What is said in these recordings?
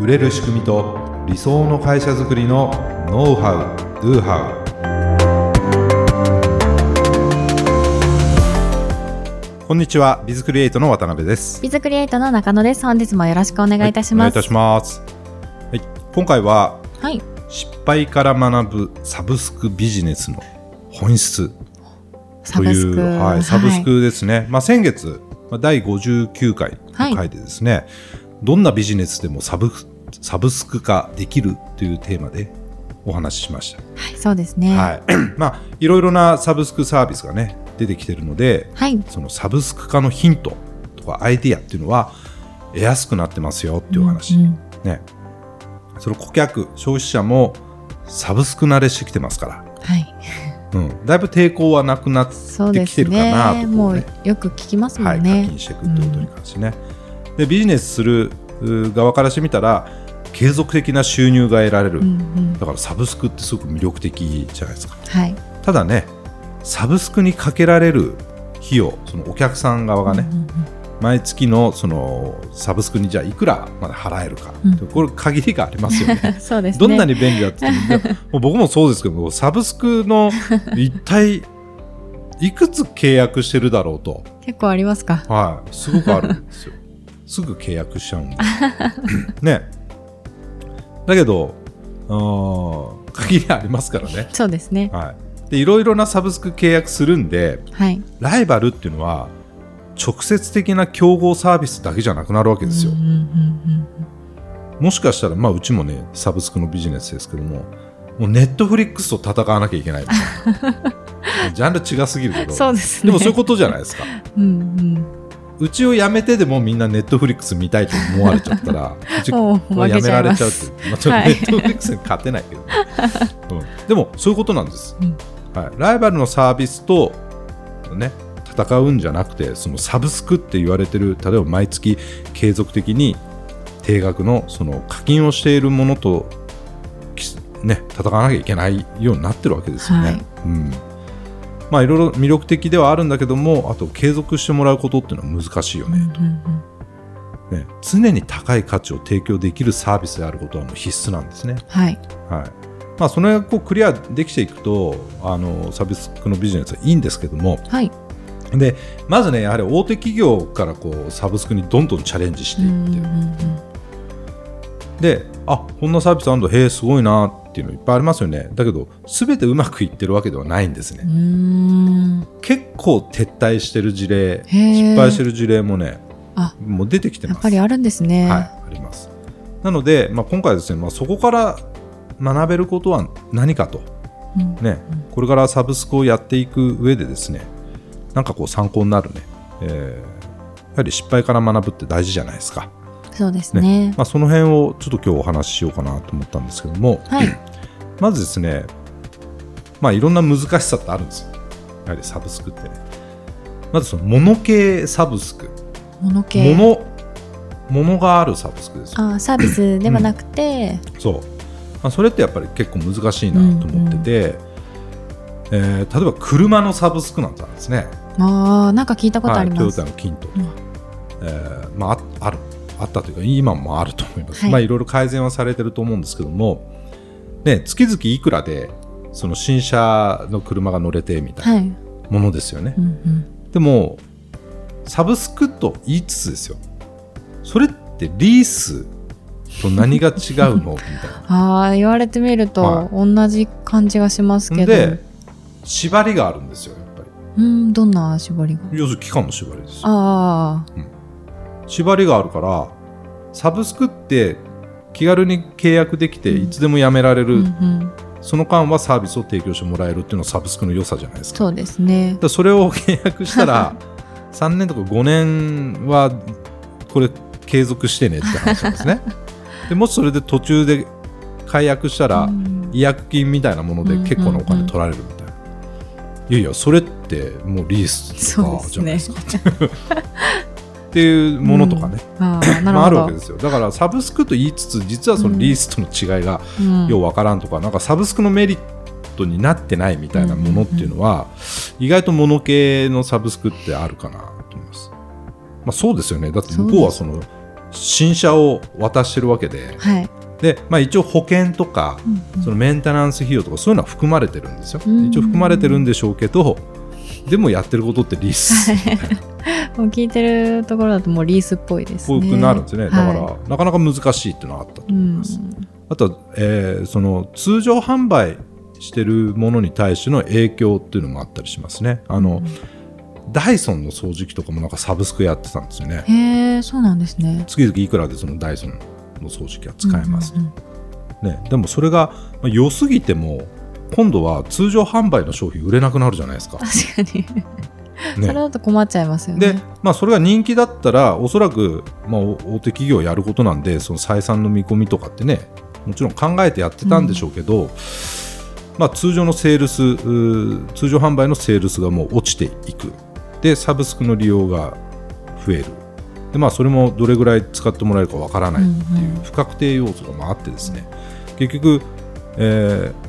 売れる仕組みと理想の会社づくりのノウハウ・ドゥハウこんにちはビズクリエイトの渡辺ですビズクリエイトの中野です。本日もよろしくお願いいたします。はいお願いいたします、はい、今回ははい。失敗から学ぶサブスクビジネスの本質というサブスク。はい、サブスクですね、まあ、先月、まあ、第59回の回でですね、どんなビジネスでもサブサブスク化できるというテーマでお話ししました、はい、そうですね。ははい まあ、いろいろなサブスクサービスがね出てきてるのでい。そのサブスク化のヒントとかアイディアっていうのは得やすくなってますよっていうお話、うんうんね、その顧客消費者もサブスク慣れしてきてますからはい。うん、だいぶ抵抗はなくなってきてるかなとね。こもううねよく聞きますもはい、課んね。金していくってことに関してね、でビジネスするう側からしてみたら継続的な収入が得られる、うんうん。だからサブスクってすごく魅力的じゃないですかはい。ただねサブスクにかけられる費用そのお客さん側がね、うんうん毎月のそのサブスクにじゃあいくらまで払えるか、うんこれ限りがありますよねうん そうですね。どんなに便利だって言っても 僕もそうですけどサブスクの 一体いくつ契約してるだろうと、結構ありますか？はい、すごくあるんですよすぐ契約しちゃうんで ねだけど限りありますからね、そうですね。はい、でいろいろなサブスク契約するんではい。ライバルっていうのは直接的な競合サービスだけじゃなくなるわけですよ、うんうんうんもしかしたら、まあ、うちもね、サブスクのビジネスですけども、もうネットフリックスと戦わなきゃいけない。ジャンル違すぎるけうんど。そうですね。でもそういうことじゃないですか。うんうん。うちを辞めてでもみんなネットフリックス見たいと思われちゃったら、うちもう負けは辞められちゃうって。まあ、ちょっとはいネットフリックスに勝てないけど、ね うん。でも、そういうことなんです、うんはい。ライバルのサービスと、ね、戦うんじゃなくて、そのサブスクって言われてる、例えば毎月継続的に定額のその課金をしているものと、きね、戦わなきゃいけないようになってるわけですよね。はいうんまあ、いろいろ魅力的ではあるんだけども、あと継続してもらうことっていうのは難しいようんうんね。ね常に高い価値を提供できるサービスであることはもう必須なんですね。はい。はいまあ、それがこうクリアできていくとあのサブスクのビジネスはいいんですけどもはい。でまずねやはり大手企業からこうサブスクにどんどんチャレンジしてういって、んうんうんであこんなサービスあるんだへえすごいなっていうのいっぱいありますよねだけど全てうまくいってるわけではないんですね。結構撤退してる事例失敗してる事例もねあ、もう出てきてますやっぱりあるんですね。はい、あります。なので、まあ、今回ですね、まあ、そこから学べることは何かと、うんね、これからサブスクをやっていく上でですね、なんかこう参考になるね、えーやはり失敗から学ぶって大事じゃないですか。そうですね。まあ、その辺をちょっと今日お話ししようかなと思ったんですけども、はい。まずですね、まあ、いろんな難しさってあるんですよ。やはりサブスクってね。まずその、モノ系サブスク。モノ系。モノ、モノがあるサブスクですよ。あーサービスではなくて、そう、まあ、それってやっぱり結構難しいなと思ってて、えー例えば車のサブスクなんてあるんですね、ああなんか聞いたことあはい、トヨります。タのキントとか、うんえーまあ、ああるあったというか今もあると思います、はい。まあ、いろいろ改善はされてると思うんですけども、ね、月々いくらでその新車の車が乗れてみたいはい。なものですよね、うんうん。でもサブスクと言いつつですよ。それってリースと何が違うの？みたいな。ああ言われてみると、は同じ感じがしますけど。で縛りがあるんですよやっぱり。うんどんな絞りが？要するに期間の縛りですあ縛りがあるからサブスクって気軽に契約できてうんいつでもやめられあ、る、うんうん、その間はサービスを提供してもらえるっていうのがサブスクの良さじゃないですか。そうですね。だ。それを契約したら 3年とか5年はこれ継続してねって話なんですね。でもしそれで途中で解約したら、うん。違約金みたいなもので結構なお金取られるみたいな、いやいやそれってもうリースとかじゃないですかっていうものとかね、ああ なるまあ、あ。るわけですよ。だからサブスクと言いつつ実はそのリースとの違いがうん。ようわからんとか、なんかサブスクのメリットになってないみたいなものっていうのは、意外とモノ系のサブスクってあるかなと思います。まあ、そうですよね。だって向こうはその新車を渡してるわけで。はい。で、まあ、一応保険とかうんうん。そのメンテナンス費用とかそういうのは含まれてるんですよ、うん。一応含まれてるんでしょうけどでもやってることってリース。もう聞いてるところだともうリースっぽいですぽね。くなるんですよね、だから、はなかなか難しいっていうのはあったとうん思います、あとは、えーその通常販売してるものに対しての影響っていうのもあったりしますね。あの、ダイソンの掃除機とかもなんかサブスクやってたんですよね。へえ、そうなんですね。月々いくらでそのダイソンの掃除機は使えます、うんうん。ね、でもそれがまあ良すぎても今度は通常販売の商品売れなくなるじゃないですか。確かに。それね、だと困っちゃいますよね。で、まあ、それが人気だったらおそらく、まあ、お大手企業やることなんでその採算の見込みとかってねもちろん考えてやってたんでしょうけど、まあ、通常のセールス通常販売のセールスがもう落ちていくでサブスクの利用が増えるで、まあ、それもどれぐらい使ってもらえるかわからないっていう不確定要素がまああってですね結局、えー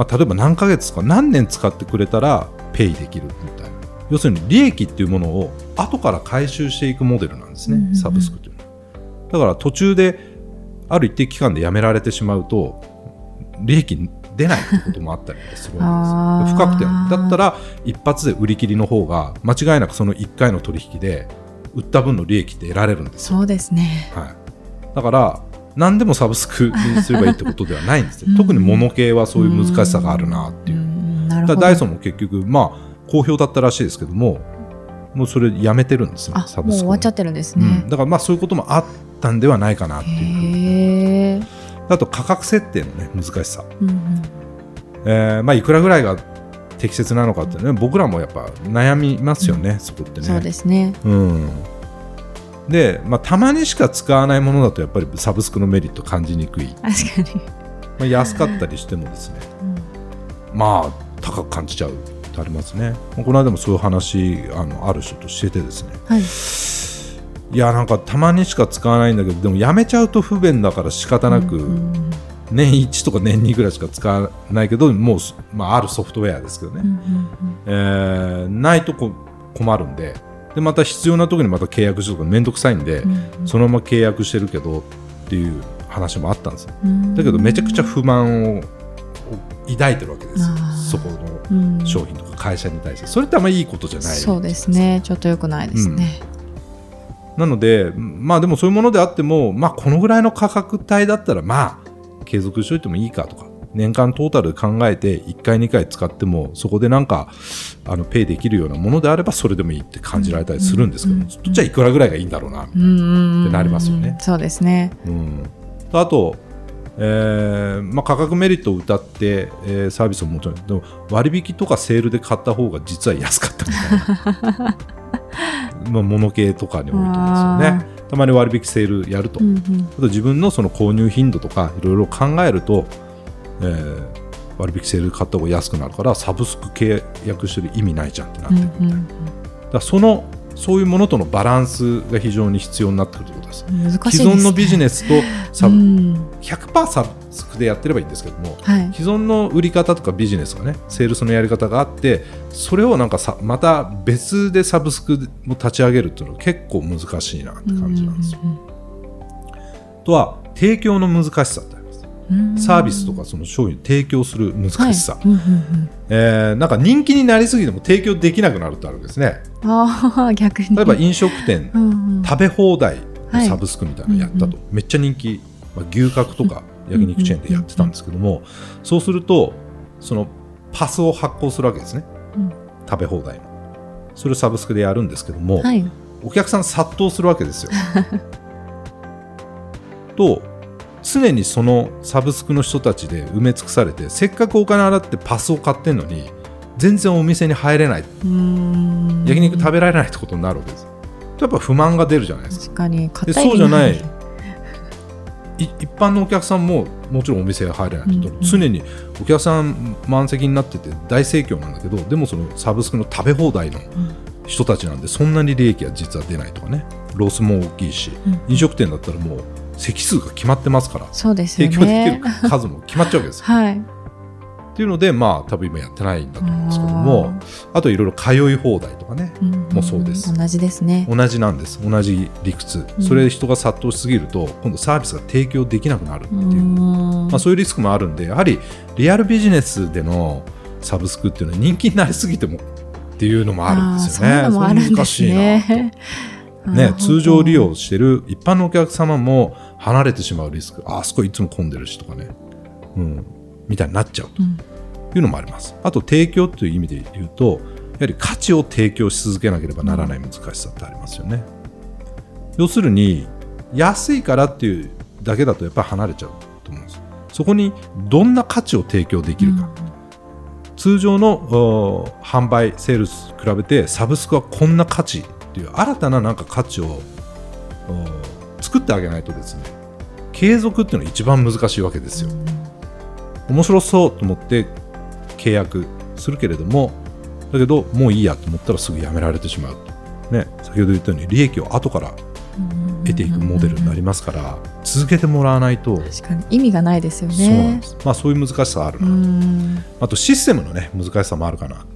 まあ、例えば何ヶ月とか何年使ってくれたらペイできるみたいな。要するに利益っていうものを後から回収していくモデルなんですね、うんうんうん。サブスクというの。はだから途中である一定期間でやめられてしまうと利益出ないってこともあったりするわけですあー。不確定だったら一発で売り切りの方が間違いなくその1回の取引で売った分の利益って得られるんですよ。そうですね。はい、だから何でもサブスクにすればいいってことではないんです特に物系はそういう難しさがあるなっていう、ん。なるほど。だからダイソンも結局まあ好評だったらしいですけどももうそれやめてるんですよあ、サブスクもう終わっちゃってるんですうん。ね。だからまあそういうこともあったんではないかなっていう。あと価格設定のね難しさ、うんうん。えーまあいくらぐらいが適切なのかってね僕らもやっぱ悩みますよね、そこってね。そうですね。うんで、まあ、たまにしか使わないものだとやっぱりサブスクのメリット感じにくい、確かに。まあ、安かったりしてもですね。まあ高く感じちゃう。ってありますね。まあこの間もそういう話あのある人としててですね。はい。いやなんかたまにしか使わないんだけどでもやめちゃうと不便だから仕方なく、うんうん年1とか年2ぐらいしか使わないけどもう、まあ、あるソフトウェアですけどね、うんうん。えーないとこ困るんででまた必要な時にまた契約してとかめんどくさいんで、うんうん。そのまま契約してるけどっていう話もあったんですよ。うん。だけどめちゃくちゃ不満を抱いてるわけですそこのうん。商品とか会社に対して。それってあんまりいいことじゃないそうですね。ちょっと良くないですね。なのでまあでもそういうものであってもまあこのぐらいの価格帯だったらまあ継続しといてもいいかとか年間トータルで考えて1回2回使ってもそこでなんかあのペイできるようなものであればそれでもいいって感じられたりするんですけど、うんうんじゃあいくらぐらいがいいんだろうなみたいなうんうんうん。ってなりますよね。そうですね。うん、あと、えーまあ、価格メリットを謳って、えーサービスももちろんでも割引とかセールで買った方が実は安かったみたいな。まあ物系とかにおいてですよね。たまに割引セールやると、うんうん。あと自分のその購入頻度とかいろいろ考えると、えー割引セールで買った方が安くなるからサブスク契約してる意味ないじゃんってなってくるみたいな、そのそういうものとのバランスが非常に必要になってくるということですうん難しいです既ね。存のビジネスとサブ、うん100%サブスクでやってればいいんですけどもはい。既存の売り方とかビジネスがねセールスのやり方があってそれをなんかさまた別でサブスクも立ち上げるっていうのは結構難しいなって感じなんですよ。あとは提供の難しさってサービスとかその商品を提供する難しさ、はい。うんうんうん。えーなんか人気になりすぎても提供できなくなるってあるんですね。ああ逆に。例えば飲食店うんうん。食べ放題のサブスクみたいなのやったと、はいめっちゃ人気、まあ、牛角とか焼肉チェーンでやってたんですけども、そうするとそのパスを発行するわけですね、うん。食べ放題の。それをサブスクでやるんですけども、はい。お客さん殺到するわけですよ。と常にそのサブスクの人たちで埋め尽くされてせっかくお金払ってパスを買ってんのに全然お店に入れない。うん。焼肉食べられないってことになるわけです。やっぱ不満が出るじゃないですか。確かにで硬そうじゃない。い一般のお客さんももちろんお店が入れないと、うんうん。常にお客さん満席になってて大盛況なんだけどでもそのサブスクの食べ放題の人たちなんでそんなに利益は実は出ないとかね。ロスも大きいし、うん。飲食店だったらもう席数が決まってますからそうですよ提供できねる。数も決まっちゃうわけですよ。はい。っっていうのでまあ多分今やってないんだと思うんですけどもあといろいろ通い放題とかねもそうです。同じですね。同じなんです。同じ理屈。それで人が殺到しすぎると今度サービスが提供できなくなるっていう。まあ、そういうリスクもあるんでやはりリアルビジネスでのサブスクっていうのは人気になりすぎてもっていうのもあるんですよね。そういうのもあるんですね。ね、通常利用してる一般のお客様も離れてしまうリスクあそこいつも混んでるしとかね、うん、みたいになっちゃうというのもあります。あと提供という意味で言うとやはり価値を提供し続けなければならない難しさってありますよね。要するに安いからっていうだけだとやっぱり離れちゃうと思うんです。そこにどんな価値を提供できるか。うん通常の販売セールス比べてサブスクはこんな価値っていう新たななんか価値を作ってあげないとですね継続っていうのは一番難しいわけですよ。面白そうと思って契約するけれどもだけどもういいやと思ったらすぐやめられてしまうね、先ほど言ったように利益を後から得ていくモデルになりますから続けてもらわないと。確かに意味がないですよね。そうなんです。まあそういう難しさあるな。あとシステムのね難しさもあるかな。やっ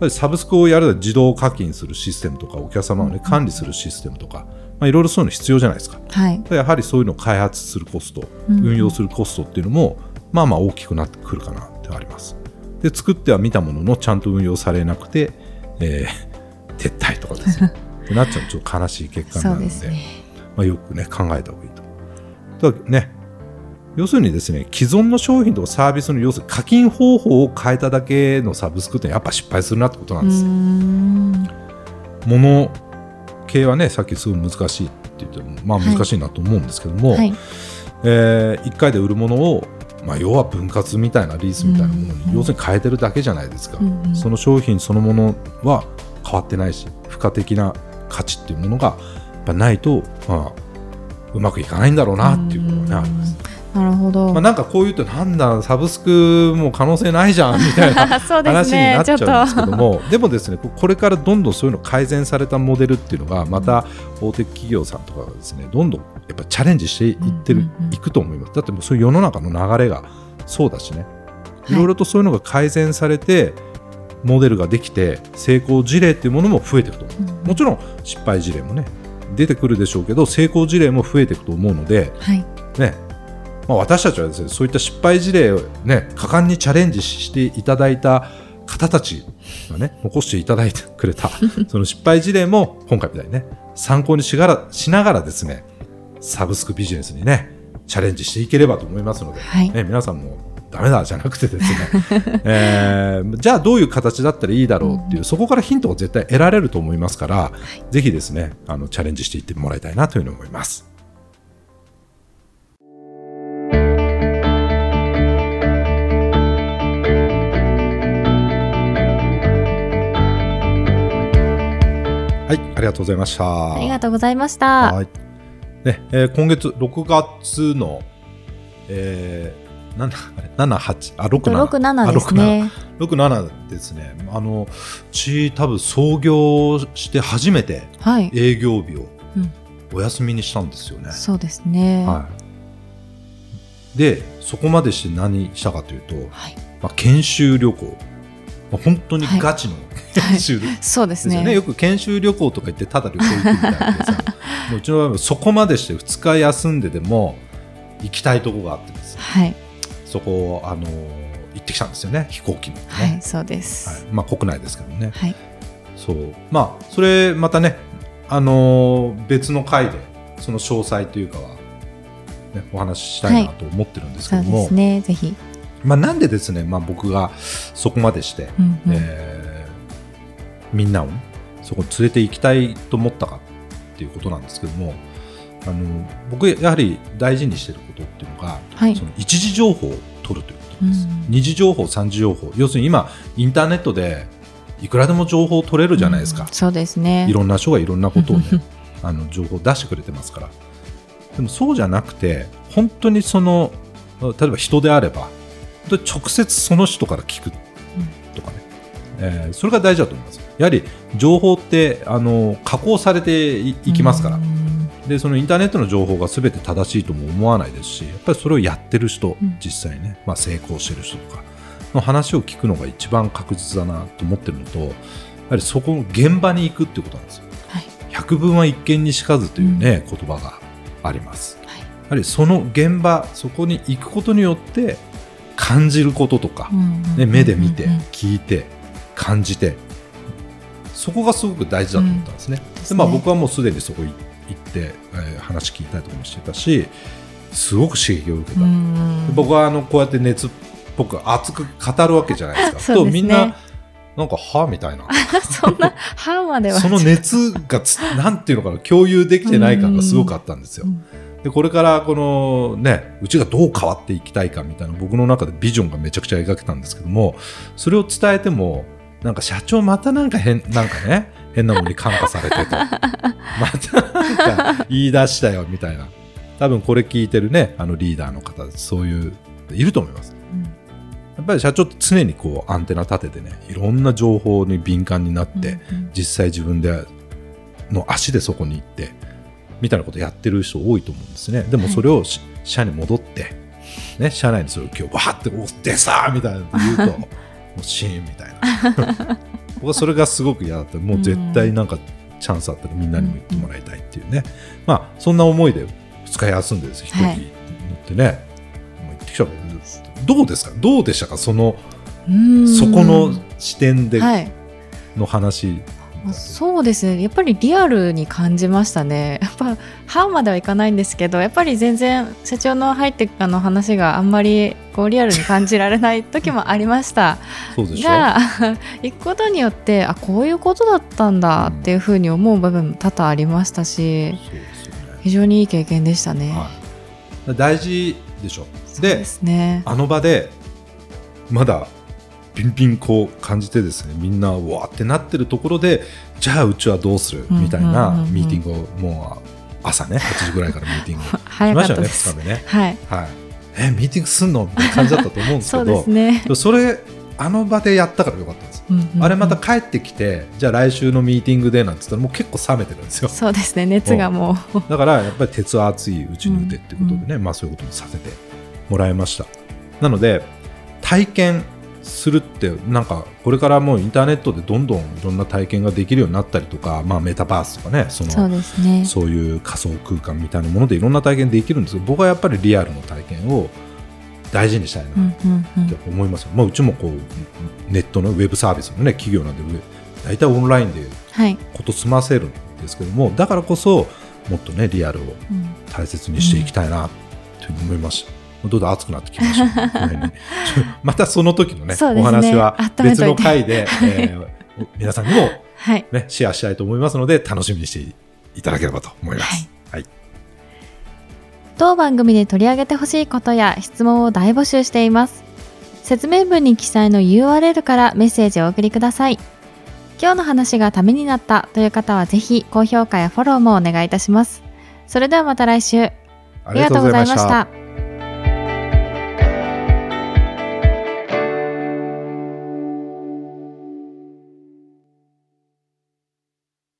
ぱりサブスクをやる自動課金するシステムとかお客様を、ね、管理するシステムとか、まあ、いろいろそういうの必要じゃないですか、はい、やはりそういうのを開発するコスト、運用するコストっていうのもまあまあ大きくなってくるかなってあります。で作っては見たもののちゃんと運用されなくて、えー、撤退とかですねってなっちゃうとちょっと悲しい結果になるので、ね、まあ、よくね考えた方がいいと。だね要するにですね既存の商品とかサービスの要するに課金方法を変えただけのサブスクってやっぱ失敗するなってことなんです。物系はねさっきすごい難しいって言ってもまあ難しいなと思うんですけども、はい、えー、1回で売るものをまあ、要は分割みたいなリースみたいなものに、要するに変えてるだけじゃないですか、その商品そのものは変わってないし付加的な価値っていうものがやっぱないと、まあ、うまくいかないんだろうなっていうことが、ね、あります。なるほど、まあ、なんかこういうとなんだサブスクも可能性ないじゃんみたいな 話になっちゃうんですけどもでもですねこれからどんどんそういうの改善されたモデルっていうのがまた大手企業さんとかがですねどんどんやっぱチャレンジしていってる、いくと思います。だってもうそういう世の中の流れがそうだしね。い。ろいろとそういうのが改善されて、モデルができて成功事例っていうものも増えていくと思う、うん、もちろん失敗事例もね出てくるでしょうけど成功事例も増えていくと思うので、はい、ねまあ、私たちはですねそういった失敗事例をね果敢にチャレンジしていただいた方たちがね残していただいてくれた その失敗事例も今回みたいにね参考にしがらしながらですねサブスクビジネスにねチャレンジしていければと思いますので、はい、ね、皆さんもダメだじゃなくてですね、えー、じゃあどういう形だったらいいだろうっていう、うん、そこからヒントが絶対得られると思いますから、はい、ぜひですねあのチャレンジしていってもらいたいなというふうに思います。はい、ありがとうございました。ありがとうございました。はい。ね、えー、今月6月の、えー、七八あ六七六七ですね。六七ですね。あのち多分創業して初めて営業日をお休みにしたんですよね。はいうん、そうですね。はい。でそこまでして何したかというと、はい、まあ研修旅行。まあ、本当にガチの、研修でそうですね。よく研修旅行とか言ってただ旅行行くみたいなさうちの場合はそこまでして2日休んででも行きたいとこがあってです、はい、そこあの行ってきたんですよね。飛行機の、ね、はいそうです、はい、まあ国内ですけどね、はい、そう。まあそれまたねあの別の回でその詳細というかは、ね、お話ししたいなと思ってるんですけども、はい、そうですね。ぜひまあなんでですね、まあ、僕がそこまでして、うんうん、えー、みんなを、ね、そこに連れて行きたいと思ったかっていうことなんですけどもあの僕やはり大事にしていることっていうのが、はい、その一時情報を取るということです、うん、二次情報三次情報。要するに今インターネットでいくらでも情報を取れるじゃないですか、うん、そうですね。いろんな人がいろんなことをね あの情報を出してくれてますから。でもそうじゃなくて本当にその例えば人であれば直接その人から聞くとかね、うん、えー、それが大事だと思います。やはり情報ってあの加工されていきますから、うん。でそのインターネットの情報が全て正しいとも思わないですしやっぱりそれをやってる人、うん、実際ね、まあ、成功してる人とか、まの話を聞くのが一番確実だなと思ってるのとやはりそこの現場に行くっていうことなんですよ。はい。百聞は一見にしかずというね、言葉があります。はい。やはりその現場そこに行くことによって感じることとか、ね、目で見て、聞いて感じてそこがすごく大事だと思ったんですね。でまあ、僕はもうすでにそこ行って、えー話聞いたりとかもしてたしすごく刺激を受けた、僕はあのこうやって熱っぽく熱く語るわけじゃないですか。とみんななんかはみたいな。そんな半までは。その熱がつなんていうのかな共有できてない感がすごくあったんですよ。う。んでこれからこのねうちがどう変わっていきたいかみたいな僕の中でビジョンがめちゃくちゃ描けたんですけどもそれを伝えてもなんか社長またなんか変なんかね変なものに感化されてと またなんか言い出したよみたいな。多分これ聞いてるねあのリーダーの方そういういると思います。やっぱり社長って常にこうアンテナ立ててねいろんな情報に敏感になって、うんうん。実際自分での足でそこに行ってみたいなことやってる人多いと思うんですね。でもそれをし社に戻って、ね、社内にそれを今日バーっておってさみたいなこと言うともうシーンみたいな。僕はそれがすごく嫌だったもう絶対なんかチャンスあったらみんなにも言ってもらいたいっていうね、まあそんな思いで2日休んでです一人乗はい。ってね、もう行ってきたわけですどうですか？どうでしたか？そのうん。そこの視点ではい。の話、そうですね。やっぱりリアルに感じましたね。やっぱ半まではいかないんですけどやっぱり全然社長の入ってあの話があんまりこうリアルに感じられない時もありました。そうでしょが 行くことによってあこういうことだったんだっていうふうに思う部分も多々ありましたしね。非常にいい経験でしたね。はい、大事でしょ。でですね。あの場でまだピンピンこう感じてですねみんなうわーってなってるところでじゃあうちはどうするうんみたいなうんうんうん。ミーティングをもう朝ね8時ぐらいからミーティング しましよねったたです。2日目ねはい、はい。えミーティングすんの？みたいな感じだったと思うんですけ そうどですね。それあの場でやったからよかったんですうんうんうん。あれまた帰ってきてじゃあ来週のミーティングでなんて言ったらもう結構冷めてるんですよ。そうですね熱がもう。だからやっぱり鉄は熱いうちに打てってことでね、まあそういうこともさせてもらいました。なので体験するってなんかこれからもうインターネットでどんどんいろんな体験ができるようになったりとか、まあ、メタバースとかねそのそうですね。そういう仮想空間みたいなものでいろんな体験できるんですけど僕はやっぱりリアルの体験を大事にしたいなうんうんうんって思いますよ、まあ、うちもこうネットのウェブサービスの、ね、企業なんで大体オンラインではい。こと済ませるんですけどもだからこそもっとねリアルをうん大切にしていきたいなと思いました。どんどん熱くなってきました、ねまたその時のね ねお話は別の回で、えー皆さんにも、はい。ね、シェアしたいと思いますので楽しみにしていただければと思います。はい、当番組で取り上げてほしいことや質問を大募集しています。説明文に記載の URL からメッセージをお送りください。今日の話がためになったという方はぜひ高評価やフォローもお願いいたします。それではまた来週。ありがとうございました。